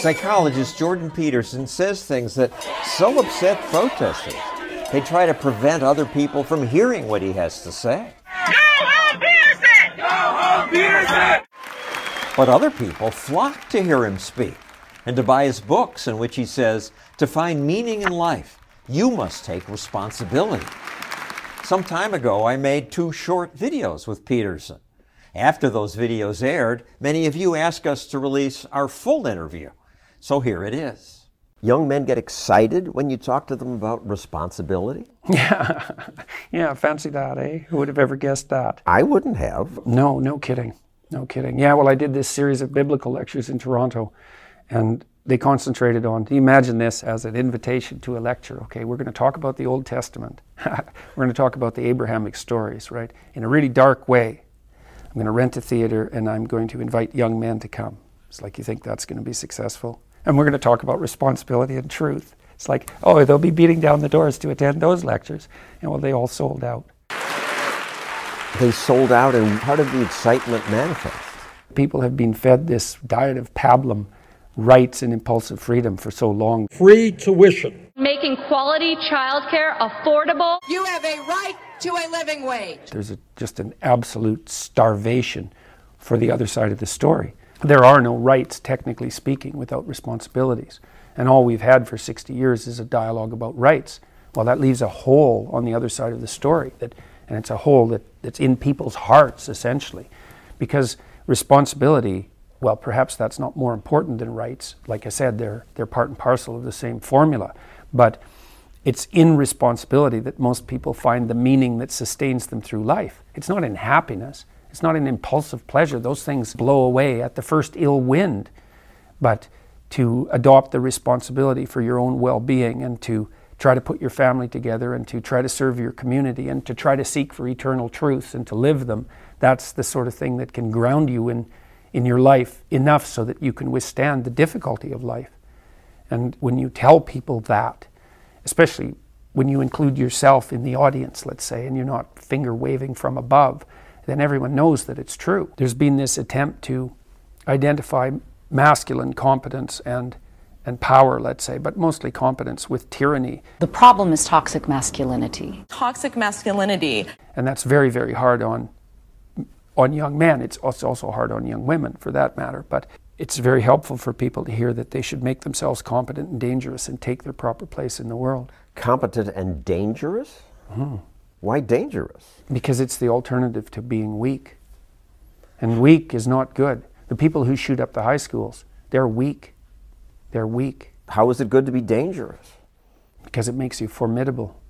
Psychologist Jordan Peterson says things that so upset protesters, they try to prevent other people from hearing what he has to say. Go home, Peterson! Go home, Peterson! But other people flock to hear him speak and to buy his books in which he says, to find meaning in life, you must take responsibility. Some time ago, I made two short videos with Peterson. After those videos aired, many of you asked us to release our full interview. So here it is. Young men get excited when you talk to them about responsibility? Yeah, yeah, fancy that, eh? Who would have ever guessed that? I wouldn't have. No, no kidding. No kidding. Yeah, well, I did this series of biblical lectures in Toronto, and they concentrated on imagine this as an invitation to a lecture. Okay, we're going to talk about the Old Testament. we're going to talk about the Abrahamic stories, right? In a really dark way. I'm going to rent a theater and I'm going to invite young men to come. It's like you think that's going to be successful. And we're going to talk about responsibility and truth. It's like, oh, they'll be beating down the doors to attend those lectures. And well, they all sold out. They sold out, and how did the excitement manifest? People have been fed this diet of pablum, rights and impulsive freedom for so long. Free tuition. Making quality childcare affordable. You have a right to a living wage. There's a, just an absolute starvation for the other side of the story. There are no rights, technically speaking, without responsibilities. And all we've had for 60 years is a dialogue about rights. Well, that leaves a hole on the other side of the story, that, and it's a hole that, that's in people's hearts, essentially. Because responsibility, well, perhaps that's not more important than rights. Like I said, they're, they're part and parcel of the same formula. But it's in responsibility that most people find the meaning that sustains them through life. It's not in happiness, it's not an impulsive pleasure. Those things blow away at the first ill wind. But to adopt the responsibility for your own well being and to try to put your family together and to try to serve your community and to try to seek for eternal truths and to live them, that's the sort of thing that can ground you in, in your life enough so that you can withstand the difficulty of life. And when you tell people that, especially when you include yourself in the audience, let's say, and you're not finger waving from above, then everyone knows that it's true. There's been this attempt to identify masculine competence and and power, let's say, but mostly competence with tyranny. The problem is toxic masculinity. Toxic masculinity. And that's very, very hard on on young men. It's also hard on young women, for that matter. But it's very helpful for people to hear that they should make themselves competent and dangerous and take their proper place in the world. Competent and dangerous? Mm. Why dangerous? Because it's the alternative to being weak. And weak is not good. The people who shoot up the high schools, they're weak. They're weak. How is it good to be dangerous? Because it makes you formidable.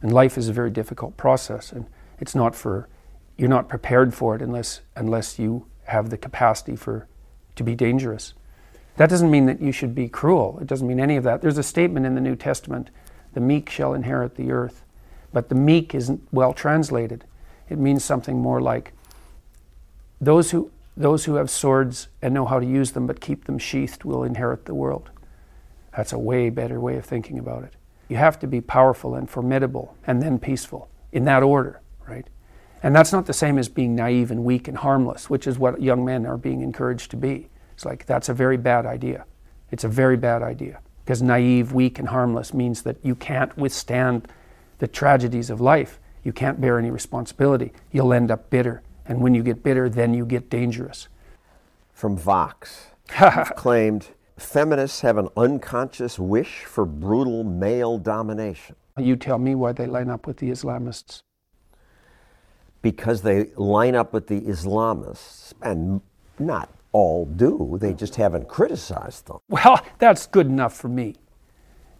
And life is a very difficult process. And it's not for, you're not prepared for it unless, unless you have the capacity for, to be dangerous. That doesn't mean that you should be cruel. It doesn't mean any of that. There's a statement in the New Testament the meek shall inherit the earth. But the meek isn't well translated. It means something more like those who, those who have swords and know how to use them but keep them sheathed will inherit the world. That's a way better way of thinking about it. You have to be powerful and formidable and then peaceful in that order, right? And that's not the same as being naive and weak and harmless, which is what young men are being encouraged to be. It's like that's a very bad idea. It's a very bad idea because naive, weak, and harmless means that you can't withstand the tragedies of life. You can't bear any responsibility. You'll end up bitter. And when you get bitter, then you get dangerous. From Vox, claimed feminists have an unconscious wish for brutal male domination. You tell me why they line up with the Islamists. Because they line up with the Islamists, and not all do, they just haven't criticized them. Well, that's good enough for me.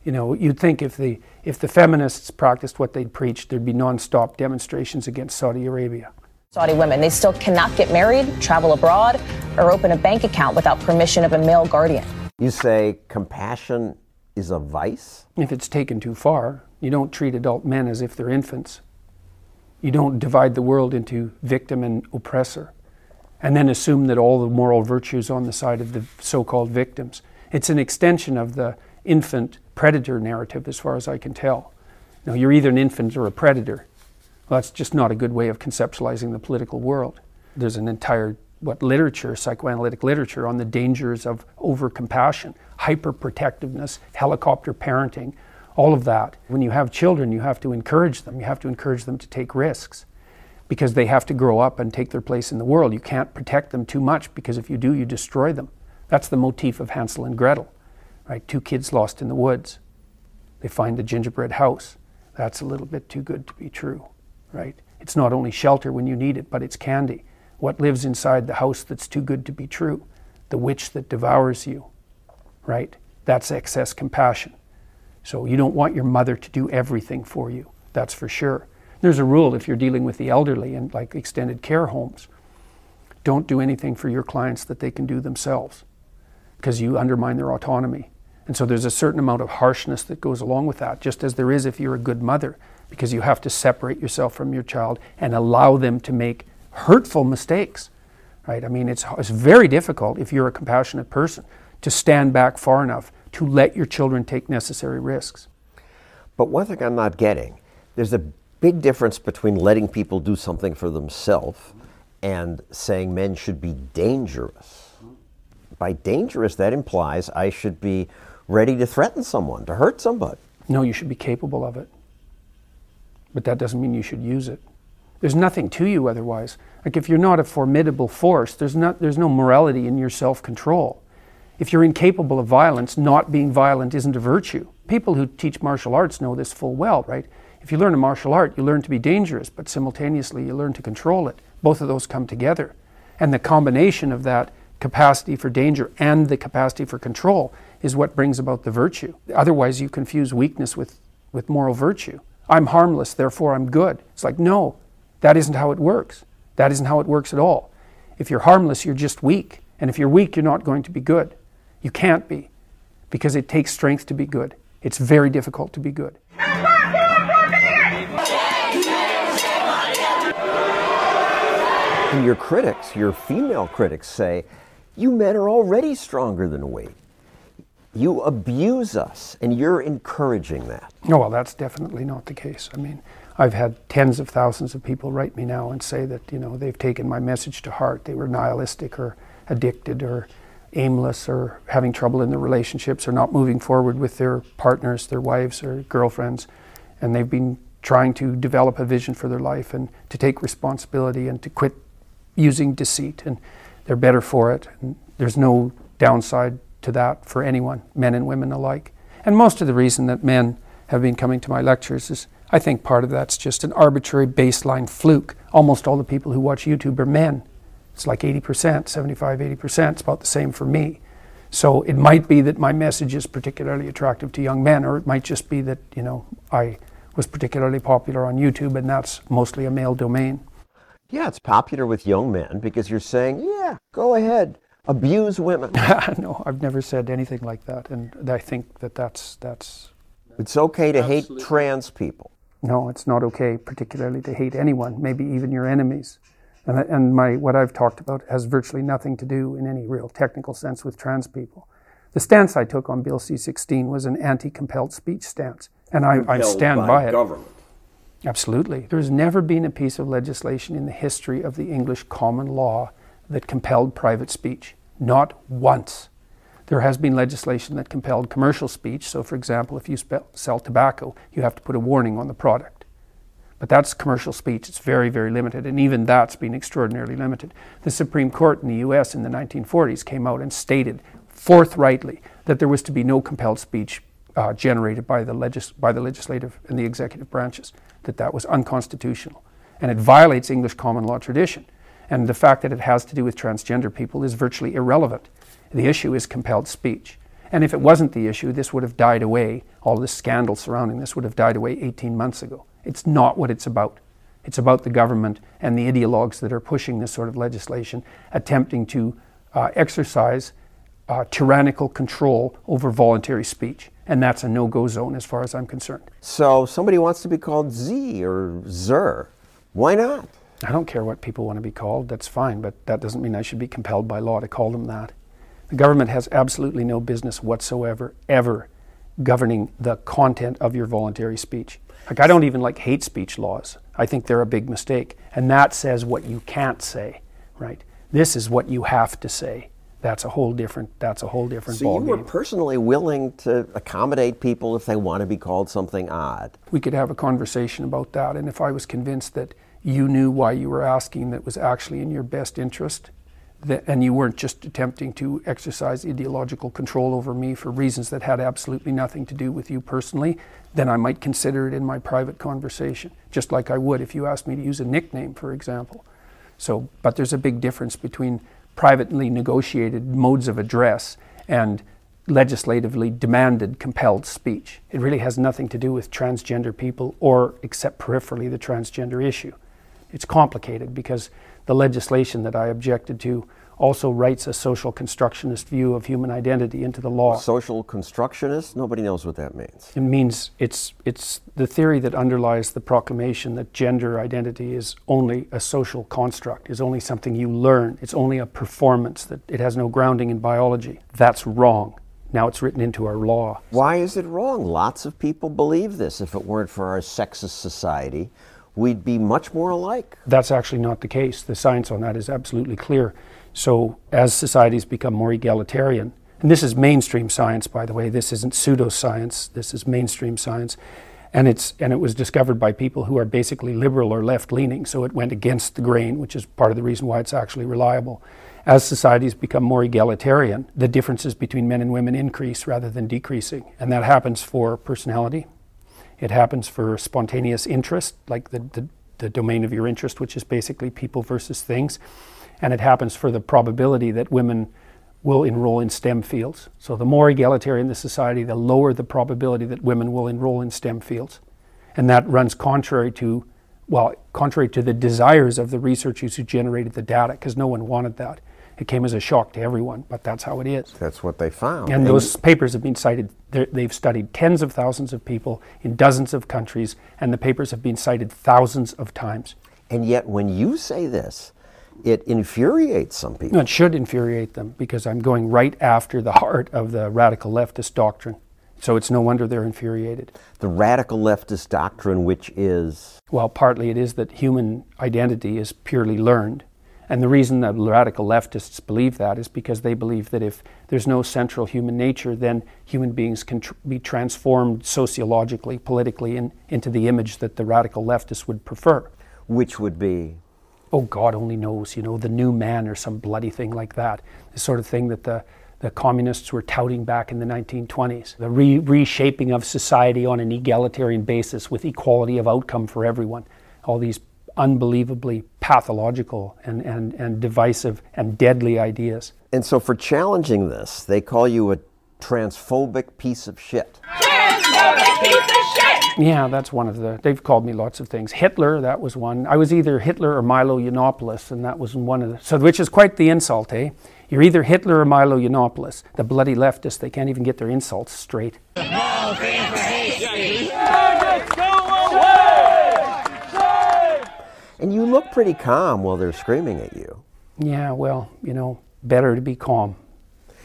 You know, you'd think if the, if the feminists practiced what they'd preached, there'd be nonstop demonstrations against Saudi Arabia. Saudi women, they still cannot get married, travel abroad, or open a bank account without permission of a male guardian. You say compassion is a vice? If it's taken too far, you don't treat adult men as if they're infants. You don't divide the world into victim and oppressor and then assume that all the moral virtues on the side of the so called victims. It's an extension of the infant predator narrative, as far as I can tell. Now, you're either an infant or a predator. Well, that's just not a good way of conceptualizing the political world. There's an entire what literature, psychoanalytic literature, on the dangers of overcompassion, hyperprotectiveness, helicopter parenting, all of that. When you have children, you have to encourage them. You have to encourage them to take risks because they have to grow up and take their place in the world. You can't protect them too much because if you do, you destroy them. That's the motif of Hansel and Gretel, right? Two kids lost in the woods. They find the gingerbread house. That's a little bit too good to be true, right? It's not only shelter when you need it, but it's candy. What lives inside the house that's too good to be true? The witch that devours you, right? That's excess compassion. So you don't want your mother to do everything for you, that's for sure. There's a rule if you're dealing with the elderly and like extended care homes. Don't do anything for your clients that they can do themselves because you undermine their autonomy. And so there's a certain amount of harshness that goes along with that, just as there is if you're a good mother, because you have to separate yourself from your child and allow them to make hurtful mistakes. Right? I mean, it's, it's very difficult if you're a compassionate person to stand back far enough to let your children take necessary risks. But one thing I'm not getting, there's a big difference between letting people do something for themselves and saying men should be dangerous. By dangerous, that implies I should be ready to threaten someone, to hurt somebody. No, you should be capable of it. But that doesn't mean you should use it. There's nothing to you otherwise. Like if you're not a formidable force, there's, not, there's no morality in your self control. If you're incapable of violence, not being violent isn't a virtue. People who teach martial arts know this full well, right? If you learn a martial art, you learn to be dangerous, but simultaneously you learn to control it. Both of those come together. And the combination of that capacity for danger and the capacity for control is what brings about the virtue. Otherwise, you confuse weakness with, with moral virtue. I'm harmless, therefore I'm good. It's like, no, that isn't how it works. That isn't how it works at all. If you're harmless, you're just weak. And if you're weak, you're not going to be good. You can't be because it takes strength to be good. It's very difficult to be good. And your critics, your female critics, say, you men are already stronger than we. You abuse us, and you're encouraging that. No, well, that's definitely not the case. I mean, I've had tens of thousands of people write me now and say that, you know, they've taken my message to heart. They were nihilistic or addicted or aimless or having trouble in their relationships or not moving forward with their partners, their wives or girlfriends. And they've been trying to develop a vision for their life and to take responsibility and to quit using deceit. And they're better for it. There's no downside to that for anyone, men and women alike. And most of the reason that men have been coming to my lectures is I think part of that's just an arbitrary baseline fluke. Almost all the people who watch YouTube are men. It's like 80%, 75, 80%. It's about the same for me. So it might be that my message is particularly attractive to young men, or it might just be that, you know, I was particularly popular on YouTube and that's mostly a male domain. Yeah, it's popular with young men because you're saying, yeah, go ahead, abuse women. no, I've never said anything like that, and I think that that's that's. It's okay to Absolutely. hate trans people. No, it's not okay, particularly to hate anyone, maybe even your enemies. And, and my, what I've talked about has virtually nothing to do in any real technical sense with trans people. The stance I took on Bill C 16 was an anti compelled speech stance, and I, I stand by, by it. Government. Absolutely. There's never been a piece of legislation in the history of the English common law that compelled private speech. Not once. There has been legislation that compelled commercial speech. So, for example, if you sell tobacco, you have to put a warning on the product. But that's commercial speech. It's very, very limited, and even that's been extraordinarily limited. The Supreme Court in the US in the 1940s came out and stated forthrightly that there was to be no compelled speech uh, generated by the, legis- by the legislative and the executive branches, that that was unconstitutional. And it violates English common law tradition. And the fact that it has to do with transgender people is virtually irrelevant. The issue is compelled speech. And if it wasn't the issue, this would have died away. All this scandal surrounding this would have died away 18 months ago. It's not what it's about. It's about the government and the ideologues that are pushing this sort of legislation, attempting to uh, exercise uh, tyrannical control over voluntary speech. And that's a no go zone as far as I'm concerned. So, somebody wants to be called Z or Zer. Why not? I don't care what people want to be called, that's fine, but that doesn't mean I should be compelled by law to call them that. The government has absolutely no business whatsoever, ever, governing the content of your voluntary speech. Like, I don't even like hate speech laws. I think they're a big mistake. And that says what you can't say, right? This is what you have to say. That's a whole different. That's a whole different So you were personally willing to accommodate people if they want to be called something odd. we could have a conversation about that. And if I was convinced that you knew why you were asking that was actually in your best interest, that, and you weren't just attempting to exercise ideological control over me for reasons that had absolutely nothing to do with you personally, then I might consider it in my private conversation, just like I would if you asked me to use a nickname, for example. So, but there's a big difference between privately negotiated modes of address and legislatively demanded compelled speech. It really has nothing to do with transgender people or, except peripherally, the transgender issue. It's complicated because the legislation that I objected to also writes a social constructionist view of human identity into the law. Social constructionist? Nobody knows what that means. It means it's it's the theory that underlies the proclamation that gender identity is only a social construct, is only something you learn, it's only a performance, that it has no grounding in biology. That's wrong. Now it's written into our law. Why is it wrong? Lots of people believe this. If it weren't for our sexist society, we'd be much more alike. That's actually not the case. The science on that is absolutely clear. So, as societies become more egalitarian, and this is mainstream science, by the way, this isn't pseudoscience, this is mainstream science. And, it's, and it was discovered by people who are basically liberal or left leaning, so it went against the grain, which is part of the reason why it's actually reliable. As societies become more egalitarian, the differences between men and women increase rather than decreasing. And that happens for personality, it happens for spontaneous interest, like the, the, the domain of your interest, which is basically people versus things. And it happens for the probability that women will enroll in STEM fields. So the more egalitarian the society, the lower the probability that women will enroll in STEM fields. And that runs contrary to, well, contrary to the desires of the researchers who generated the data, because no one wanted that. It came as a shock to everyone, but that's how it is. That's what they found. And those papers have been cited, they've studied tens of thousands of people in dozens of countries, and the papers have been cited thousands of times. and yet, when you say this, it infuriates some people. It should infuriate them because I'm going right after the heart of the radical leftist doctrine. So it's no wonder they're infuriated. The radical leftist doctrine, which is Well, partly it is that human identity is purely learned. And the reason that radical leftists believe that is because they believe that if there's no central human nature, then human beings can tr- be transformed sociologically, politically, in, into the image that the radical leftists would prefer. which would be oh, God only knows, you know, the new man or some bloody thing like that. The sort of thing that the, the communists were touting back in the 1920s. The re- reshaping of society on an egalitarian basis with equality of outcome for everyone. All these unbelievably pathological and, and, and divisive and deadly ideas. And so, for challenging this, they call you a transphobic piece of shit. Yeah, that's one of the. They've called me lots of things. Hitler, that was one. I was either Hitler or Milo Yiannopoulos, and that was one of the. So, which is quite the insult, eh? You're either Hitler or Milo Yiannopoulos. The bloody leftists, they can't even get their insults straight. And you look pretty calm while they're screaming at you. Yeah, well, you know, better to be calm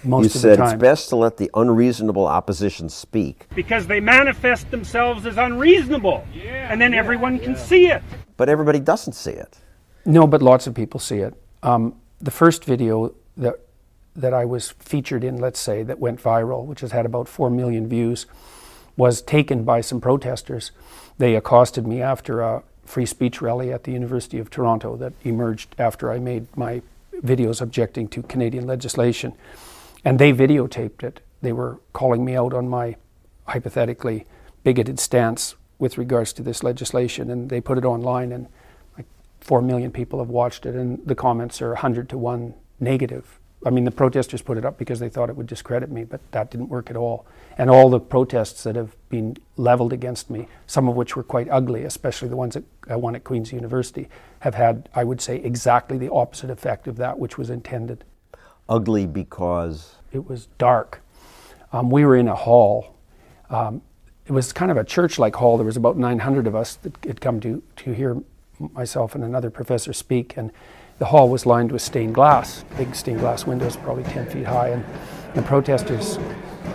most you of said the it's best to let the unreasonable opposition speak, because they manifest themselves as unreasonable. and then everyone can see it. but everybody doesn't see it. No, but lots of people see it. Um, the first video that that I was featured in, let's say, that went viral, which has had about four million views, was taken by some protesters. They accosted me after a free speech rally at the University of Toronto that emerged after I made my videos objecting to Canadian legislation, and they videotaped it. They were calling me out on my hypothetically bigoted stance with regards to this legislation, and they put it online and like four million people have watched it, and the comments are 100 to 1 negative. I mean, the protesters put it up because they thought it would discredit me, but that didn't work at all. And all the protests that have been leveled against me, some of which were quite ugly, especially the ones that I won at Queen's University, have had, I would say, exactly the opposite effect of that which was intended. Ugly because It was dark. Um, we were in a hall. Um, it was kind of a church-like hall. There was about 900 of us that had come to to hear myself and another professor speak, and the hall was lined with stained glass, big stained glass windows, probably 10 feet high, and the protesters,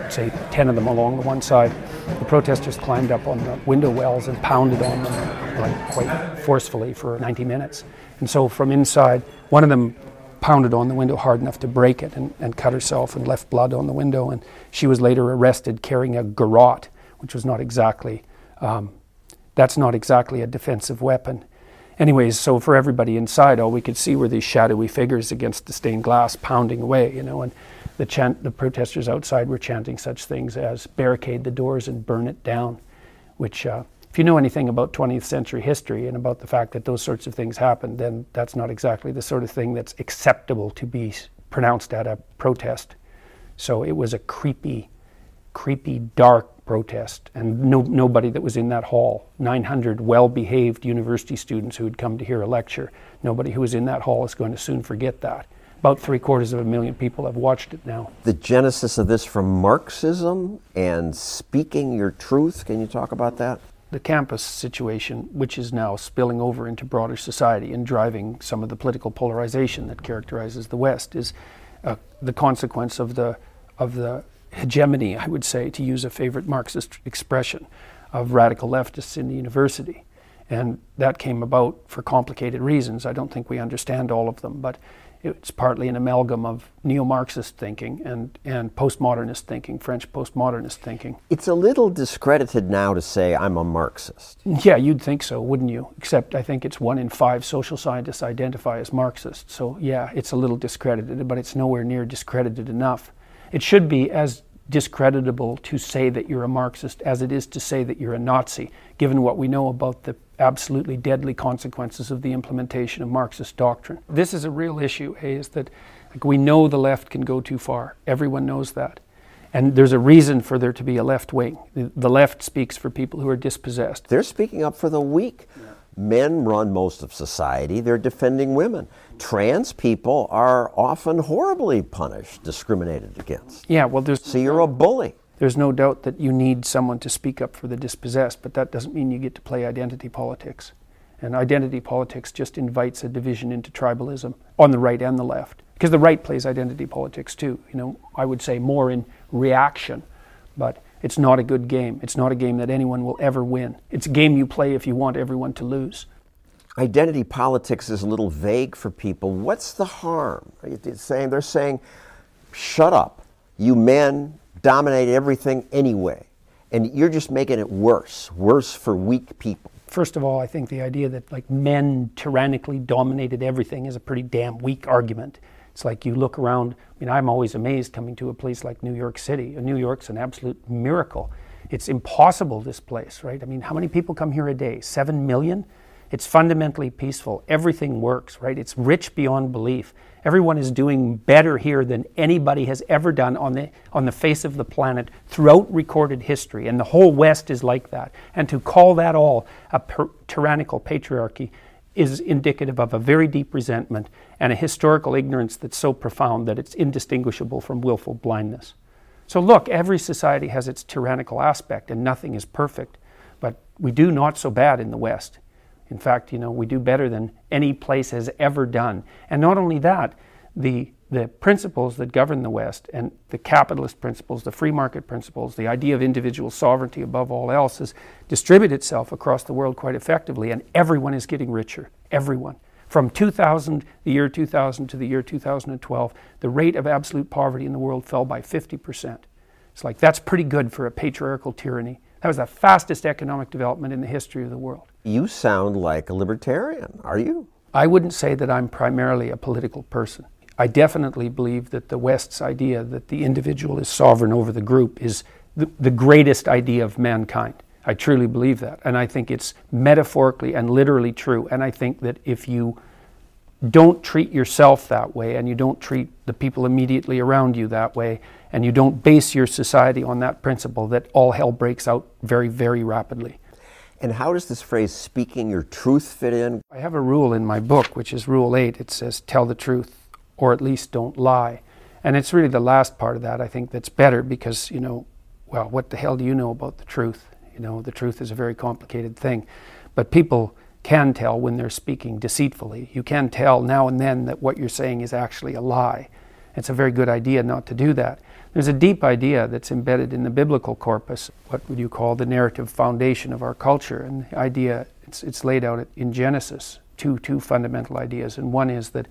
say 10 of them along the one side, the protesters climbed up on the window wells and pounded on them like quite forcefully for 90 minutes. And so from inside, one of them pounded on the window hard enough to break it and, and cut herself and left blood on the window. And she was later arrested carrying a garrote, which was not exactly, um, that's not exactly a defensive weapon. Anyways, so for everybody inside, all we could see were these shadowy figures against the stained glass pounding away, you know, and the, chant, the protesters outside were chanting such things as barricade the doors and burn it down, which uh, if you know anything about 20th century history and about the fact that those sorts of things happened, then that's not exactly the sort of thing that's acceptable to be pronounced at a protest. So it was a creepy, creepy, dark protest, and no, nobody that was in that hall, 900 well behaved university students who had come to hear a lecture, nobody who was in that hall is going to soon forget that. About three quarters of a million people have watched it now. The genesis of this from Marxism and speaking your truth, can you talk about that? The campus situation, which is now spilling over into broader society and driving some of the political polarization that characterizes the West, is uh, the consequence of the of the hegemony, I would say, to use a favorite Marxist expression, of radical leftists in the university. And that came about for complicated reasons. I don't think we understand all of them, but it's partly an amalgam of neo-Marxist thinking and, and postmodernist thinking, French postmodernist thinking. It's a little discredited now to say I'm a Marxist. Yeah, you'd think so, wouldn't you? Except I think it's one in five social scientists identify as Marxist. So yeah, it's a little discredited, but it's nowhere near discredited enough. It should be as discreditable to say that you're a Marxist as it is to say that you're a Nazi, given what we know about the absolutely deadly consequences of the implementation of Marxist doctrine. This is a real issue, eh, is that like, we know the left can go too far. Everyone knows that. And there's a reason for there to be a left wing. The, the left speaks for people who are dispossessed. They're speaking up for the weak. Yeah. Men run most of society, they're defending women. Trans people are often horribly punished, discriminated against. Yeah, well, there's. So you're a bully. There's no doubt that you need someone to speak up for the dispossessed, but that doesn't mean you get to play identity politics. And identity politics just invites a division into tribalism on the right and the left. Because the right plays identity politics too. You know, I would say more in reaction, but it's not a good game. It's not a game that anyone will ever win. It's a game you play if you want everyone to lose. Identity politics is a little vague for people. What's the harm? Saying they're saying, "Shut up, you men dominate everything anyway. And you're just making it worse, worse for weak people. First of all, I think the idea that like men tyrannically dominated everything is a pretty damn weak argument. It's like you look around. I mean, I'm always amazed coming to a place like New York City. New York's an absolute miracle. It's impossible, this place, right? I mean, how many people come here a day? Seven million? It's fundamentally peaceful. Everything works, right? It's rich beyond belief. Everyone is doing better here than anybody has ever done on the, on the face of the planet throughout recorded history. And the whole West is like that. And to call that all a per- tyrannical patriarchy is indicative of a very deep resentment and a historical ignorance that's so profound that it's indistinguishable from willful blindness. So, look, every society has its tyrannical aspect and nothing is perfect, but we do not so bad in the West. In fact, you know, we do better than any place has ever done. And not only that, the, the principles that govern the West and the capitalist principles, the free market principles, the idea of individual sovereignty above all else has distributed itself across the world quite effectively, and everyone is getting richer. Everyone. From 2000, the year 2000 to the year 2012, the rate of absolute poverty in the world fell by 50%. It's like that's pretty good for a patriarchal tyranny. That was the fastest economic development in the history of the world. You sound like a libertarian, are you? I wouldn't say that I'm primarily a political person. I definitely believe that the West's idea that the individual is sovereign over the group is the, the greatest idea of mankind. I truly believe that. And I think it's metaphorically and literally true. And I think that if you don't treat yourself that way and you don't treat the people immediately around you that way and you don't base your society on that principle, that all hell breaks out very, very rapidly. And how does this phrase speaking your truth fit in? I have a rule in my book, which is Rule 8. It says, tell the truth, or at least don't lie. And it's really the last part of that, I think, that's better because, you know, well, what the hell do you know about the truth? You know, the truth is a very complicated thing. But people can tell when they're speaking deceitfully. You can tell now and then that what you're saying is actually a lie. It's a very good idea not to do that. There's a deep idea that's embedded in the biblical corpus, what would you call the narrative foundation of our culture. And the idea, it's, it's laid out in Genesis, two, two fundamental ideas. And one is that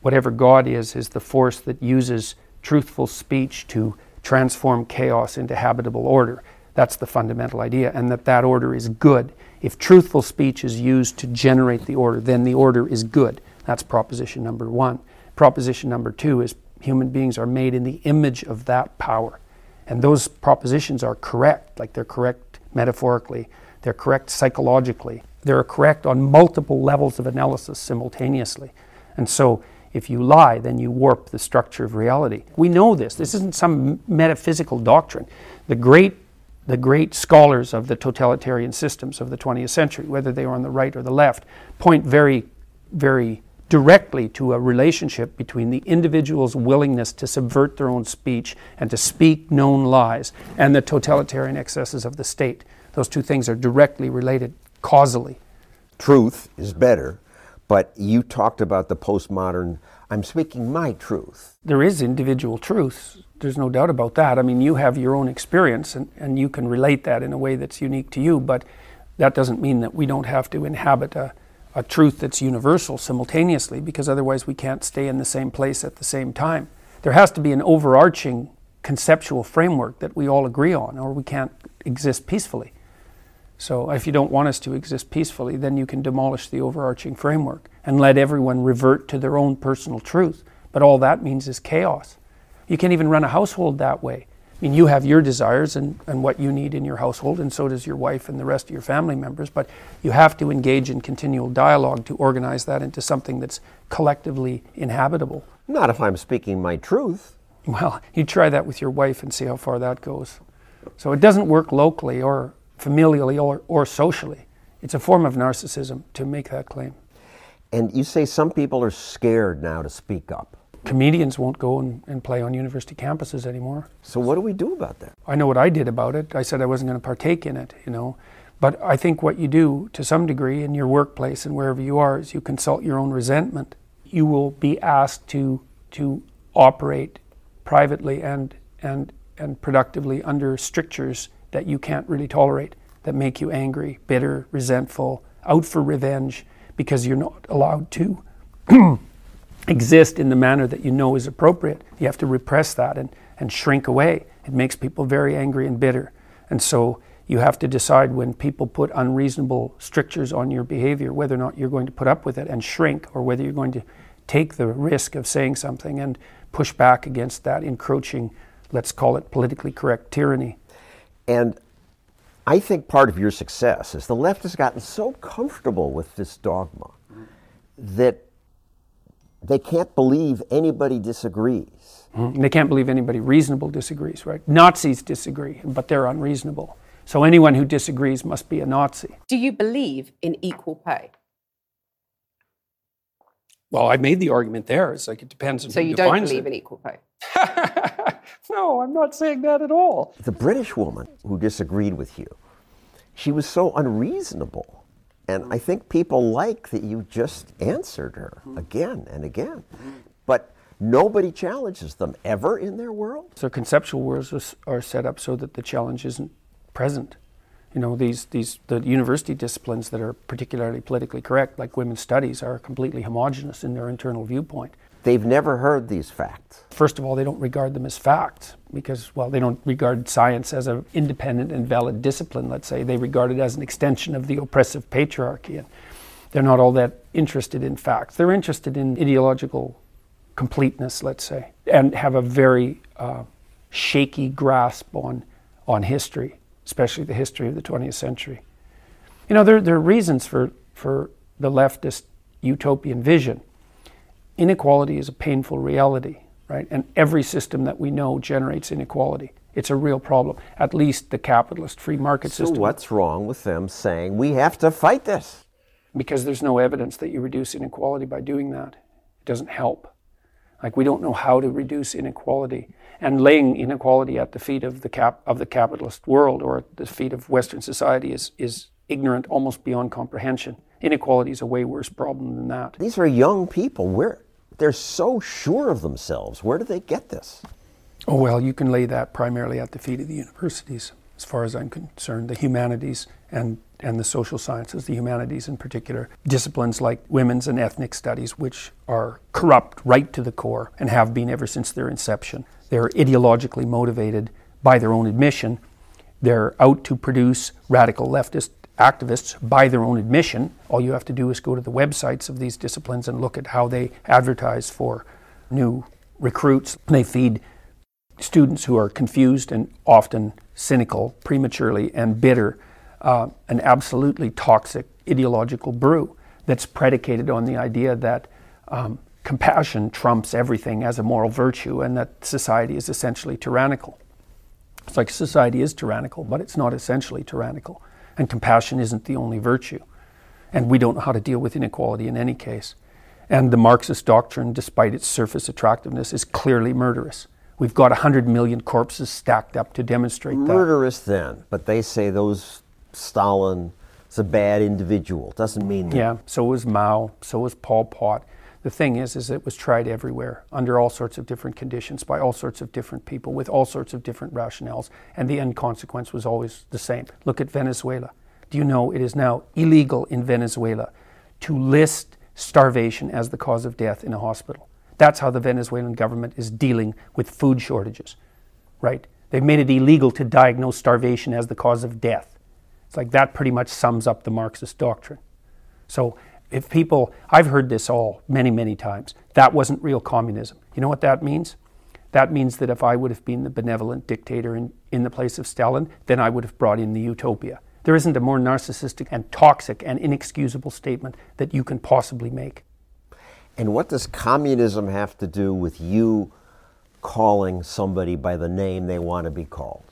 whatever God is, is the force that uses truthful speech to transform chaos into habitable order. That's the fundamental idea, and that that order is good. If truthful speech is used to generate the order, then the order is good. That's proposition number one. Proposition number two is human beings are made in the image of that power. And those propositions are correct, like they're correct metaphorically, they're correct psychologically, they're correct on multiple levels of analysis simultaneously. And so if you lie, then you warp the structure of reality. We know this. This isn't some metaphysical doctrine. The great, the great scholars of the totalitarian systems of the 20th century, whether they were on the right or the left, point very, very directly to a relationship between the individual's willingness to subvert their own speech and to speak known lies and the totalitarian excesses of the state. Those two things are directly related causally. Truth is better, but you talked about the postmodern, I'm speaking my truth. There is individual truth. There's no doubt about that. I mean, you have your own experience and, and you can relate that in a way that's unique to you, but that doesn't mean that we don't have to inhabit a a truth that's universal simultaneously because otherwise we can't stay in the same place at the same time. There has to be an overarching conceptual framework that we all agree on, or we can't exist peacefully. So, if you don't want us to exist peacefully, then you can demolish the overarching framework and let everyone revert to their own personal truth. But all that means is chaos. You can't even run a household that way. I mean, you have your desires and, and what you need in your household, and so does your wife and the rest of your family members, but you have to engage in continual dialogue to organize that into something that's collectively inhabitable. Not if I'm speaking my truth. Well, you try that with your wife and see how far that goes. So it doesn't work locally or familially or, or socially. It's a form of narcissism to make that claim. And you say some people are scared now to speak up comedians won't go and, and, play on university campuses anymore. So what do we do about that? I know what I did about it. I said I wasn't going to partake in it, you know. But I think what you do to some degree in your workplace and wherever you are is you consult your own resentment. You will be asked to to operate privately and and and productively under strictures that you can't really tolerate that make you angry, bitter, resentful, out for revenge because you're not allowed to exist in the manner that you know is appropriate. You have to repress that and, and shrink away. It makes people very angry and bitter. And so you have to decide when people put unreasonable strictures on your behavior whether or not you're going to put up with it and shrink or whether you're going to take the risk of saying something and push back against that encroaching, let's call it politically correct tyranny. And I think part of your success is the left has gotten so comfortable with this dogma that they can't believe anybody disagrees. Mm-hmm. They can't believe anybody reasonable disagrees, right? Nazis disagree, but they're unreasonable. So anyone who disagrees must be a Nazi. Do you believe in equal pay? Well, I made the argument there. It's like it depends on so who you don't believe it. in equal pay. no, I'm not saying that at all. The British woman who disagreed with you, she was so unreasonable and I think people like that you just answered her mm-hmm. again and again. But nobody challenges them ever in their world. So conceptual worlds are set up so that the challenge isn't present. You know, these, these the university disciplines that are particularly politically correct, like women's studies, are completely homogenous in their internal viewpoint. They've never heard these facts. First of all, they don't regard them as facts because, well, they don't regard science as an independent and valid discipline, let's say. They regard it as an extension of the oppressive patriarchy. And they're not all that interested in facts. They're interested in ideological completeness, let's say, and have a very uh, shaky grasp on, on history, especially the history of the 20th century. You know, there, there are reasons for, for the leftist utopian vision inequality is a painful reality, right? And every system that we know generates inequality. It's a real problem. At least the capitalist free market so system. So what's wrong with them saying we have to fight this? Because there's no evidence that you reduce inequality by doing that. It doesn't help. Like we don't know how to reduce inequality. And laying inequality at the feet of the cap of the capitalist world or at the feet of Western society is, is ignorant almost beyond comprehension. Inequality is a way worse problem than that. These are young people. Where they're so sure of themselves. Where do they get this? Oh, well, you can lay that primarily at the feet of the universities. as far as I'm concerned, the humanities and, and the social sciences, the humanities in particular, disciplines like women's and ethnic studies, which are corrupt right to the core and have been ever since their inception. They're ideologically motivated by their own admission. They're out to produce radical leftist activists by their own admission. All you have to do is go to the websites of these disciplines and look at how they advertise for new recruits. They feed students who are confused and often cynical, prematurely, and bitter, uh, an absolutely toxic ideological brew that's predicated on the idea that um, compassion trumps everything as a moral virtue and that society is essentially tyrannical. It's like society is tyrannical, but it's not essentially tyrannical. And compassion isn't the only virtue. And we don't know how to deal with inequality in any case. And the Marxist doctrine, despite its surface attractiveness, is clearly murderous. We've got 100 million corpses stacked up to demonstrate that. Murderous then, but they say those Stalin is a bad individual. Doesn't mean that. Yeah, so was Mao, so was Pol Pot. The thing is, is it was tried everywhere under all sorts of different conditions by all sorts of different people with all sorts of different rationales, and the end consequence was always the same. Look at Venezuela. Do you know it is now illegal in Venezuela to list starvation as the cause of death in a hospital? That's how the Venezuelan government is dealing with food shortages, right? They've made it illegal to diagnose starvation as the cause of death. It's like that pretty much sums up the Marxist doctrine. So if people, I've heard this all many, many times, that wasn't real communism. You know what that means? That means that if I would have been the benevolent dictator in, in the place of Stalin, then I would have brought in the utopia. There isn't a more narcissistic and toxic and inexcusable statement that you can possibly make. And what does communism have to do with you calling somebody by the name they want to be called?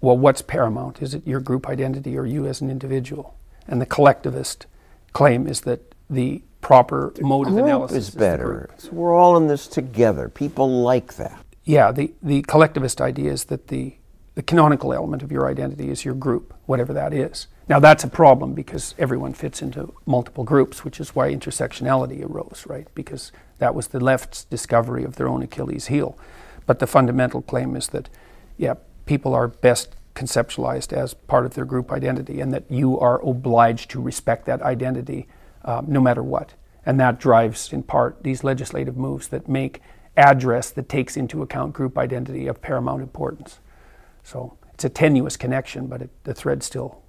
Well, what's paramount? Is it your group identity or you as an individual? And the collectivist claim is that the proper the mode of analysis is better. Is we're all in this together. People like that. Yeah, the, the collectivist idea is that the, the canonical element of your identity is your group, whatever that is. Now, that's a problem because everyone fits into multiple groups, which is why intersectionality arose, right? Because that was the left's discovery of their own Achilles heel. But the fundamental claim is that, yeah, people are best conceptualized as part of their group identity and that you are obliged to respect that identity um, no matter what. And that drives, in part, these legislative moves that make address that takes into account group identity of paramount importance. So it's a tenuous connection, but it, the thread still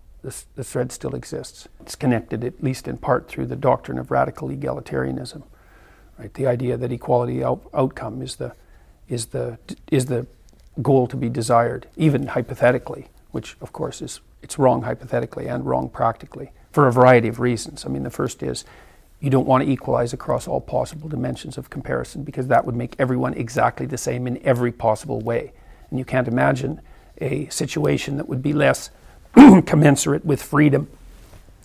the thread still exists. It's connected, at least in part, through the doctrine of radical egalitarianism, right? The idea that equality out, outcome is the, is, the, is the goal to be desired, even hypothetically, which of course is it's wrong hypothetically and wrong practically for a variety of reasons. I mean, the first is you don't want to equalize across all possible dimensions of comparison because that would make everyone exactly the same in every possible way. And you can't imagine a situation that would be less commensurate with freedom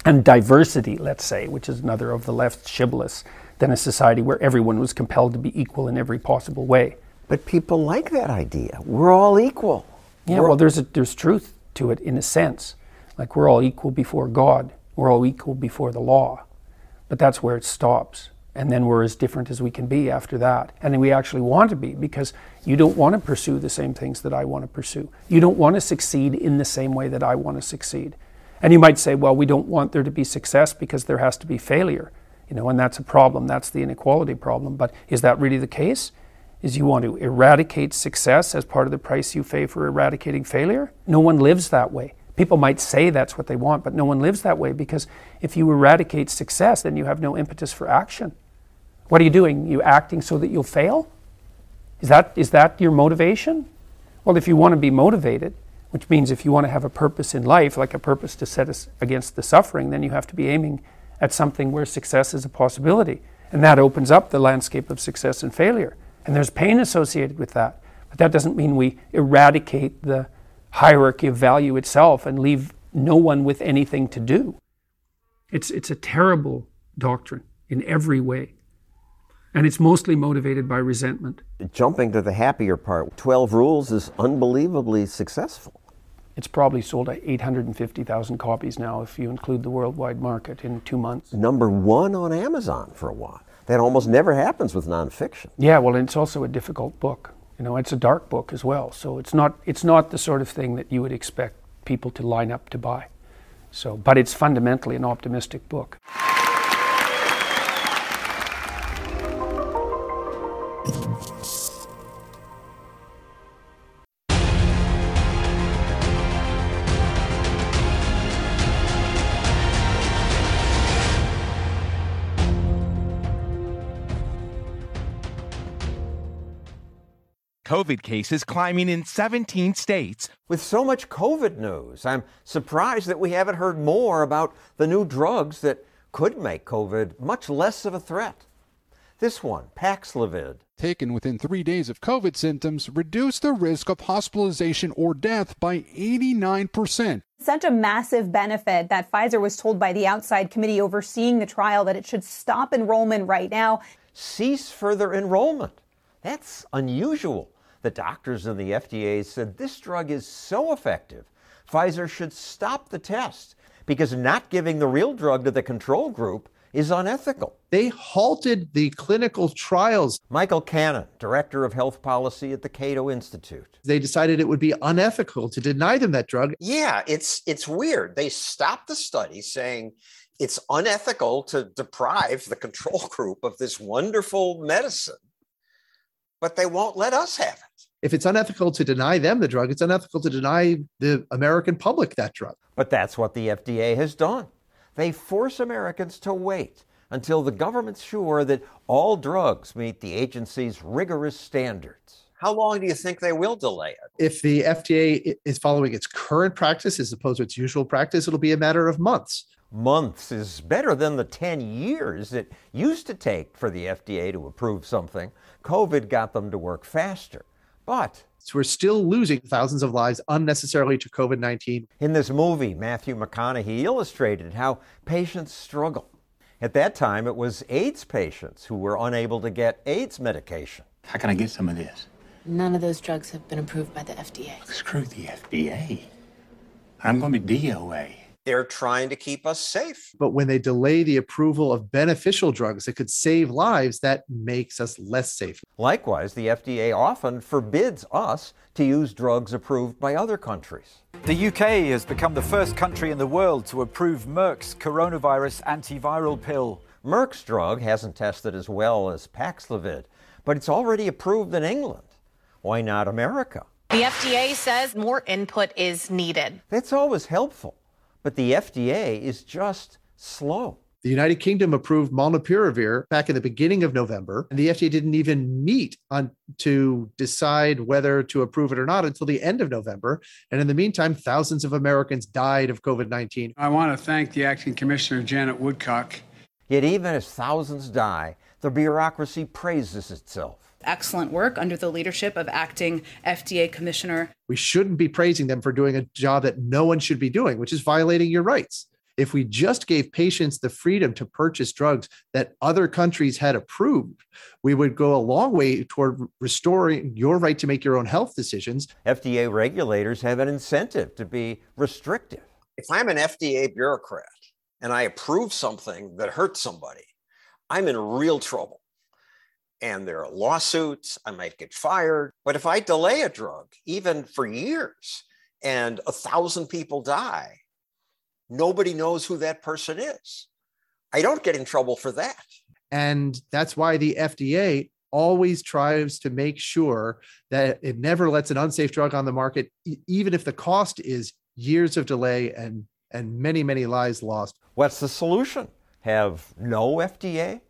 and diversity, let's say, which is another of the left's shibboleths, than a society where everyone was compelled to be equal in every possible way. But people like that idea. We're all equal. Yeah, we're well, there's, a, there's truth to it in a sense. Like we're all equal before God, we're all equal before the law. But that's where it stops and then we're as different as we can be after that. And we actually want to be because you don't want to pursue the same things that I want to pursue. You don't want to succeed in the same way that I want to succeed. And you might say, well, we don't want there to be success because there has to be failure. You know, and that's a problem. That's the inequality problem. But is that really the case? Is you want to eradicate success as part of the price you pay for eradicating failure? No one lives that way. People might say that's what they want, but no one lives that way because if you eradicate success, then you have no impetus for action. What are you doing? You acting so that you'll fail? Is that, is that your motivation? Well, if you want to be motivated, which means if you want to have a purpose in life, like a purpose to set us against the suffering, then you have to be aiming at something where success is a possibility. And that opens up the landscape of success and failure. And there's pain associated with that. But that doesn't mean we eradicate the hierarchy of value itself and leave no one with anything to do. It's, it's a terrible doctrine in every way. And it's mostly motivated by resentment. Jumping to the happier part, 12 Rules is unbelievably successful. It's probably sold 850,000 copies now if you include the worldwide market in two months. Number one on Amazon for a while. That almost never happens with nonfiction. Yeah, well, it's also a difficult book. You know, it's a dark book as well. So it's not it's not the sort of thing that you would expect people to line up to buy. So, but it's fundamentally an optimistic book. COVID cases climbing in 17 states. With so much COVID news, I'm surprised that we haven't heard more about the new drugs that could make COVID much less of a threat. This one, Paxlovid, taken within three days of COVID symptoms, reduced the risk of hospitalization or death by 89%. Such a massive benefit that Pfizer was told by the outside committee overseeing the trial that it should stop enrollment right now. Cease further enrollment. That's unusual. The doctors and the FDA said this drug is so effective, Pfizer should stop the test because not giving the real drug to the control group is unethical. They halted the clinical trials. Michael Cannon, Director of Health Policy at the Cato Institute. They decided it would be unethical to deny them that drug. Yeah, it's it's weird. They stopped the study saying it's unethical to deprive the control group of this wonderful medicine, but they won't let us have it. If it's unethical to deny them the drug, it's unethical to deny the American public that drug. But that's what the FDA has done. They force Americans to wait until the government's sure that all drugs meet the agency's rigorous standards. How long do you think they will delay it? If the FDA is following its current practice as opposed to its usual practice, it'll be a matter of months. Months is better than the 10 years it used to take for the FDA to approve something. COVID got them to work faster. But so we're still losing thousands of lives unnecessarily to COVID 19. In this movie, Matthew McConaughey illustrated how patients struggle. At that time, it was AIDS patients who were unable to get AIDS medication. How can I get some of this? None of those drugs have been approved by the FDA. Screw the FDA. I'm going to be DOA. They're trying to keep us safe. But when they delay the approval of beneficial drugs that could save lives, that makes us less safe. Likewise, the FDA often forbids us to use drugs approved by other countries. The UK has become the first country in the world to approve Merck's coronavirus antiviral pill. Merck's drug hasn't tested as well as Paxlovid, but it's already approved in England. Why not America? The FDA says more input is needed. That's always helpful. But the FDA is just slow. The United Kingdom approved molnupiravir back in the beginning of November, and the FDA didn't even meet on to decide whether to approve it or not until the end of November. And in the meantime, thousands of Americans died of COVID 19. I want to thank the acting commissioner, Janet Woodcock. Yet, even as thousands die, the bureaucracy praises itself. Excellent work under the leadership of acting FDA commissioner. We shouldn't be praising them for doing a job that no one should be doing, which is violating your rights. If we just gave patients the freedom to purchase drugs that other countries had approved, we would go a long way toward restoring your right to make your own health decisions. FDA regulators have an incentive to be restrictive. If I'm an FDA bureaucrat and I approve something that hurts somebody, I'm in real trouble. And there are lawsuits, I might get fired. But if I delay a drug, even for years, and a thousand people die, nobody knows who that person is. I don't get in trouble for that. And that's why the FDA always tries to make sure that it never lets an unsafe drug on the market, even if the cost is years of delay and, and many, many lives lost. What's the solution? Have no FDA?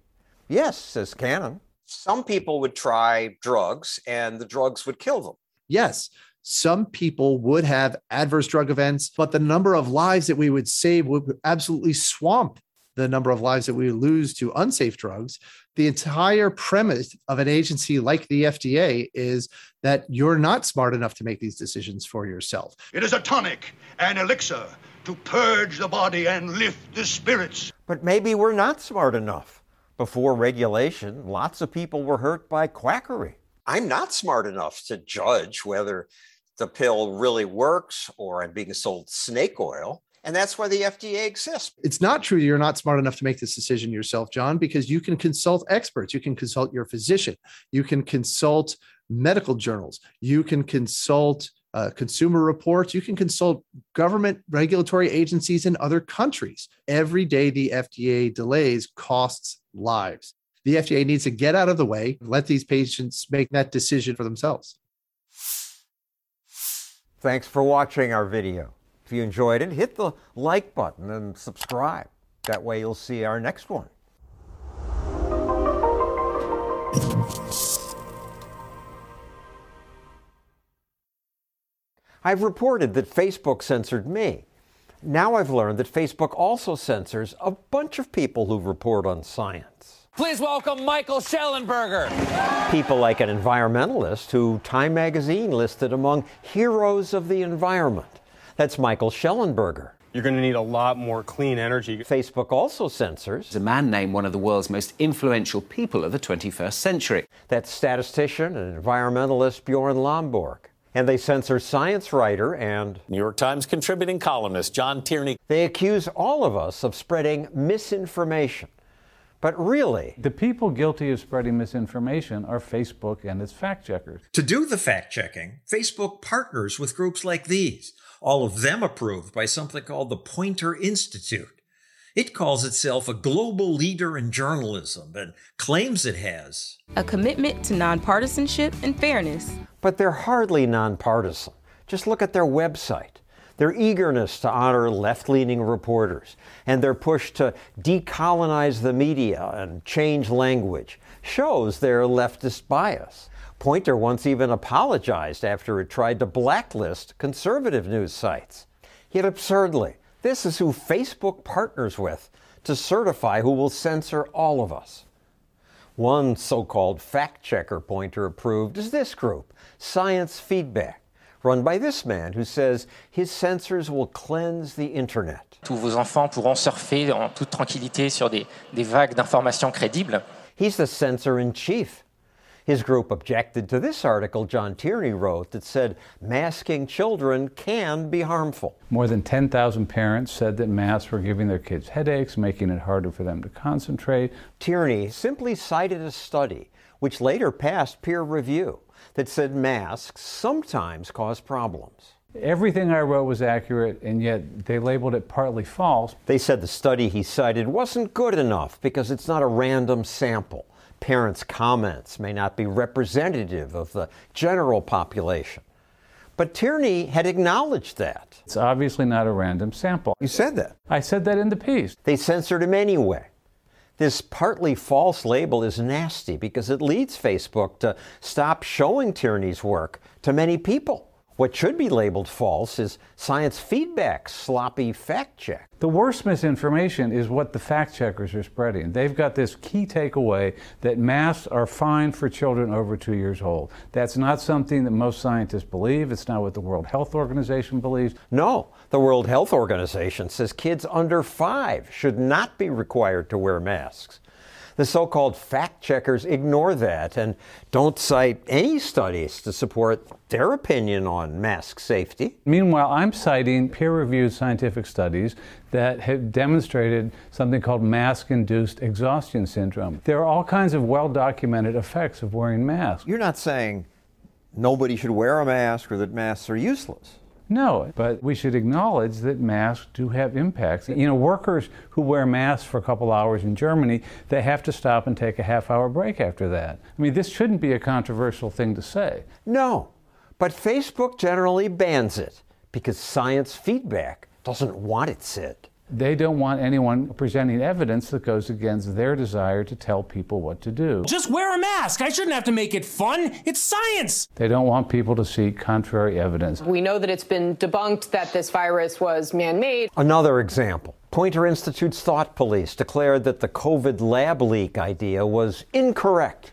Yes, says Cannon. Some people would try drugs and the drugs would kill them. Yes, some people would have adverse drug events, but the number of lives that we would save would absolutely swamp the number of lives that we lose to unsafe drugs. The entire premise of an agency like the FDA is that you're not smart enough to make these decisions for yourself. It is a tonic, an elixir to purge the body and lift the spirits. But maybe we're not smart enough. Before regulation, lots of people were hurt by quackery. I'm not smart enough to judge whether the pill really works or I'm being sold snake oil. And that's why the FDA exists. It's not true you're not smart enough to make this decision yourself, John, because you can consult experts. You can consult your physician. You can consult medical journals. You can consult uh, consumer reports. You can consult government regulatory agencies in other countries. Every day the FDA delays costs lives. The FDA needs to get out of the way, let these patients make that decision for themselves. Thanks for watching our video. If you enjoyed it, hit the like button and subscribe. That way you'll see our next one. I've reported that Facebook censored me. Now I've learned that Facebook also censors a bunch of people who report on science. Please welcome Michael Shellenberger. People like an environmentalist who Time magazine listed among heroes of the environment. That's Michael Shellenberger. You're going to need a lot more clean energy. Facebook also censors a man named one of the world's most influential people of the 21st century. That's statistician and environmentalist Bjorn Lomborg. And they censor science writer and New York Times contributing columnist John Tierney. They accuse all of us of spreading misinformation. But really, the people guilty of spreading misinformation are Facebook and its fact checkers. To do the fact checking, Facebook partners with groups like these, all of them approved by something called the Poynter Institute. It calls itself a global leader in journalism and claims it has a commitment to nonpartisanship and fairness. But they're hardly nonpartisan. Just look at their website. Their eagerness to honor left leaning reporters and their push to decolonize the media and change language shows their leftist bias. Poynter once even apologized after it tried to blacklist conservative news sites. Yet absurdly, this is who Facebook partners with to certify who will censor all of us. One so called fact checker Poynter approved is this group, Science Feedback, run by this man who says his censors will cleanse the internet. Tous vos enfants pourront surfer en toute tranquillité sur des, des vagues d'informations crédibles. He's the censor in chief. His group objected to this article John Tierney wrote that said masking children can be harmful. More than 10,000 parents said that masks were giving their kids headaches, making it harder for them to concentrate. Tierney simply cited a study, which later passed peer review, that said masks sometimes cause problems. Everything I wrote was accurate, and yet they labeled it partly false. They said the study he cited wasn't good enough because it's not a random sample parents' comments may not be representative of the general population. But Tierney had acknowledged that. It's obviously not a random sample. You said that. I said that in the piece. They censored him anyway. This partly false label is nasty because it leads Facebook to stop showing Tierney's work to many people. What should be labeled false is science feedback, sloppy fact check. The worst misinformation is what the fact checkers are spreading. They've got this key takeaway that masks are fine for children over two years old. That's not something that most scientists believe. It's not what the World Health Organization believes. No, the World Health Organization says kids under five should not be required to wear masks. The so called fact checkers ignore that and don't cite any studies to support their opinion on mask safety. Meanwhile, I'm citing peer reviewed scientific studies that have demonstrated something called mask induced exhaustion syndrome. There are all kinds of well documented effects of wearing masks. You're not saying nobody should wear a mask or that masks are useless. No, but we should acknowledge that masks do have impacts. You know, workers who wear masks for a couple hours in Germany, they have to stop and take a half hour break after that. I mean, this shouldn't be a controversial thing to say. No, but Facebook generally bans it because science feedback doesn't want it said. They don't want anyone presenting evidence that goes against their desire to tell people what to do. Just wear a mask. I shouldn't have to make it fun. It's science. They don't want people to see contrary evidence. We know that it's been debunked that this virus was man made. Another example Poynter Institute's Thought Police declared that the COVID lab leak idea was incorrect.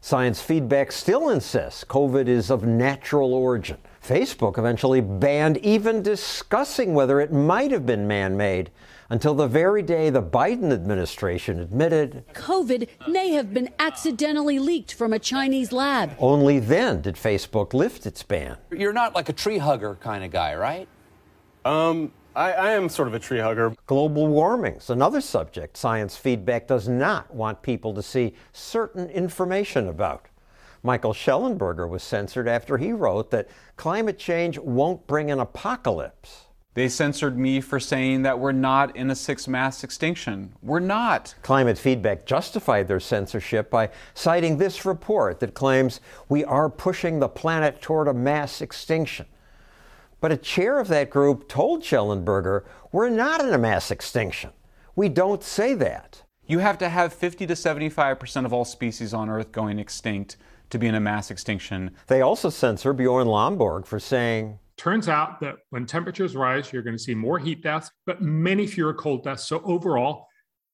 Science feedback still insists COVID is of natural origin. Facebook eventually banned even discussing whether it might have been man made until the very day the Biden administration admitted COVID may have been accidentally leaked from a Chinese lab. Only then did Facebook lift its ban. You're not like a tree hugger kind of guy, right? Um, I, I am sort of a tree hugger. Global warming's another subject science feedback does not want people to see certain information about. Michael Shellenberger was censored after he wrote that climate change won't bring an apocalypse. They censored me for saying that we're not in a sixth mass extinction. We're not. Climate Feedback justified their censorship by citing this report that claims we are pushing the planet toward a mass extinction. But a chair of that group told Shellenberger, we're not in a mass extinction. We don't say that. You have to have 50 to 75% of all species on Earth going extinct to be in a mass extinction. They also censor Bjorn Lomborg for saying, Turns out that when temperatures rise, you're going to see more heat deaths, but many fewer cold deaths. So overall,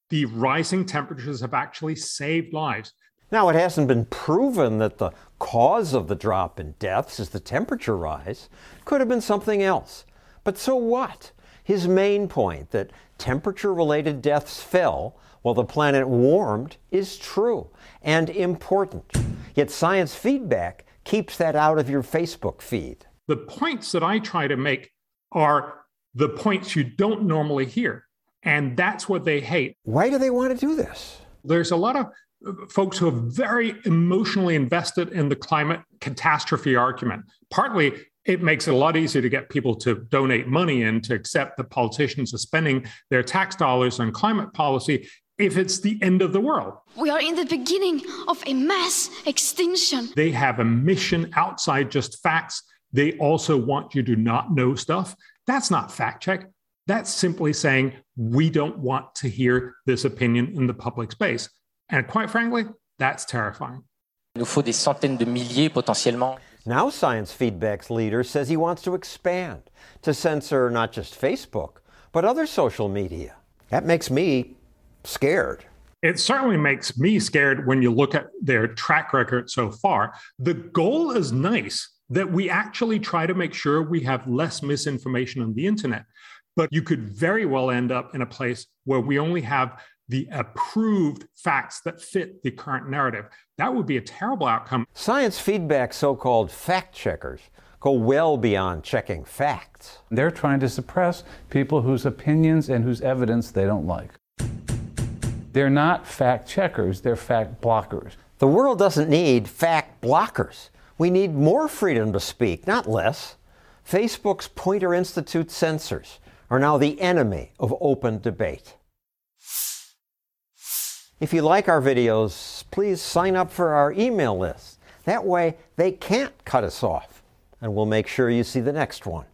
the rising temperatures have actually saved lives. Now, it hasn't been proven that the cause of the drop in deaths is the temperature rise. Could have been something else. But so what? His main point that temperature related deaths fell while the planet warmed is true and important. Yet science feedback keeps that out of your Facebook feed. The points that I try to make are the points you don't normally hear. And that's what they hate. Why do they want to do this? There's a lot of uh, folks who are very emotionally invested in the climate catastrophe argument. Partly, it makes it a lot easier to get people to donate money and to accept that politicians are spending their tax dollars on climate policy if it's the end of the world. We are in the beginning of a mass extinction. They have a mission outside just facts they also want you to not know stuff. That's not fact check. That's simply saying, we don't want to hear this opinion in the public space. And quite frankly, that's terrifying. Il nous faut des centaines de milliers potentiellement. Now, Science Feedback's leader says he wants to expand to censor not just Facebook, but other social media. That makes me scared. It certainly makes me scared when you look at their track record so far. The goal is nice that we actually try to make sure we have less misinformation on the internet. But you could very well end up in a place where we only have the approved facts that fit the current narrative. That would be a terrible outcome. Science feedback, so called fact checkers, go well beyond checking facts. They're trying to suppress people whose opinions and whose evidence they don't like. They're not fact checkers, they're fact blockers. The world doesn't need fact blockers. We need more freedom to speak, not less. Facebook's Poynter Institute censors are now the enemy of open debate. If you like our videos, please sign up for our email list. That way, they can't cut us off, and we'll make sure you see the next one.